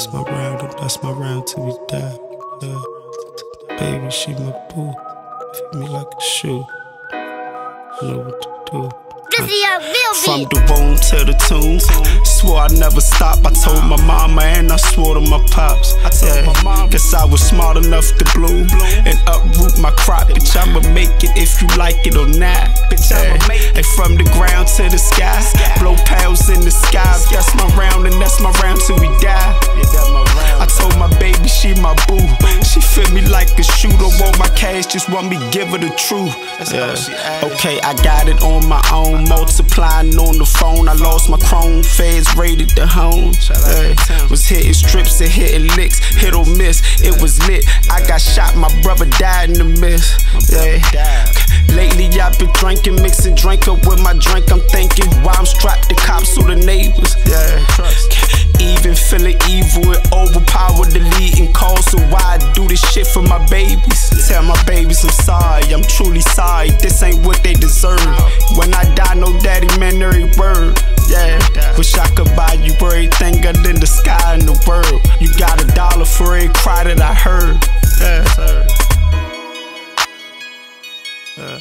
That's my round, that's my round till we die. Yeah. Baby, she my boo. Fit me like a shoe. Know what to do. From the womb to the tomb, swore I'd never stop. I told my mama and I swore to my pops. I Yeah, guess I was smart enough to bloom and uproot my crop. Bitch, I'ma make it if you like it or not. Bitch, yeah. And from the ground to the sky, blow pounds in the sky. That's my round and that's my round till we die. I told my like a shooter. Want my cash, just want me give her the truth. Yeah. Okay, I got it on my own. Multiplying on the phone. I lost my chrome. Feds raided the home. Hey. Was hitting strips and hitting licks. Hit or miss. It was lit. I got shot. My brother died in the mist. Yeah. Lately I've been drinking, mixing drink up with my drink. I'm thinking why I'm strapped to cops or the neighbors. Yeah. Even feeling evil, it overpowered the leading cause. So why I do this shit for my babies? Tell my babies I'm sorry, I'm truly sorry. This ain't what they deserve. When I die, no daddy, man, every word. Yeah, wish I could buy you everything other than the sky and the world. You got a dollar for every cry that I heard. Yeah, sir. Yeah.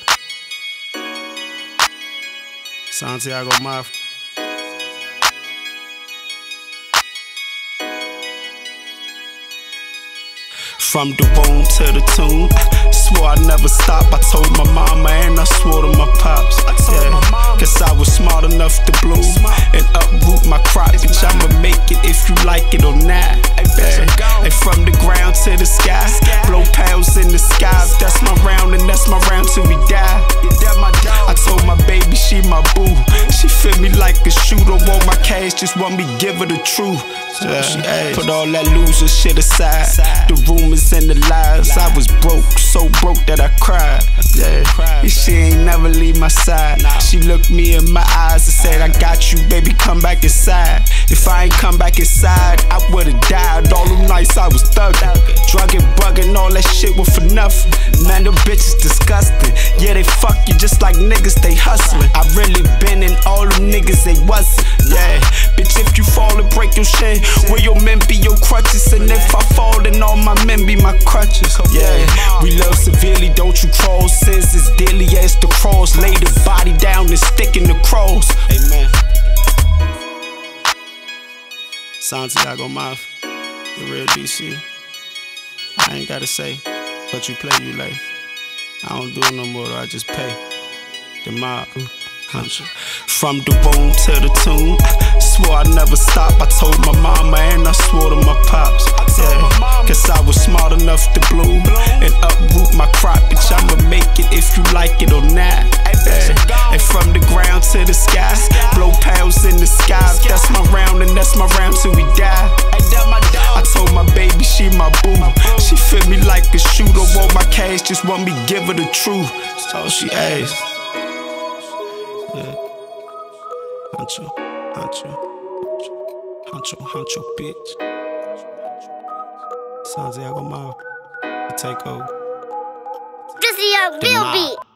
Santiago Mafia. From the womb to the tomb, I swore I'd never stop. I told my mama and I swore to my pops. I yeah, guess I was smart enough to bloom and uproot my crop. Bitch, I'ma make it if you like it or not. Yeah. And from the ground to the sky, blow pounds in the sky. That's my round and that's my round till we die. I told my baby she my boo. Fit me like a shooter. Want my cash, just want me give her the truth. Yeah. Put all that loser shit aside. The rumors and the lies. I was broke, so broke that I cried. Yeah. And she ain't never leave my side. She looked me in my eyes and said, I got you, baby, come back inside. If I ain't come back inside, I would've died. All them nights I was thugging, drugging, bugging, all that shit was for nothing. Man, them bitches disgusting. Yeah, they fuck you just like niggas, they hustling. I really been in all them niggas, they wasn't. Yeah, bitch, if you fall and break your shit, will your men be your crutches? And if I fall, then all my men be my crutches. Yeah, we love severely, don't you cross? Sins it's dearly as the cross. Lay the body down and stick in the cross. Amen. Santiago Mafia, the real DC. I ain't gotta say, but you play, you lay. I don't do it no more, though, I just pay. The mob. From the womb to the tomb, swore I'd never stop. I told my mama and I swore to my pops. Yeah, guess I was smart enough to bloom and uproot my crop. Bitch, I'ma make it if you like it or not. Yeah. And from the ground to the sky, blow pounds in the sky. That's my round and that's my round till we die. I told my baby she my boo. She fit me like a shooter. Want my cash, just want me give her the truth. So she asked. Yeah. Honcho, honcho, honcho, honcho, bitch. Santiago Mafia, take over. This is a real beat.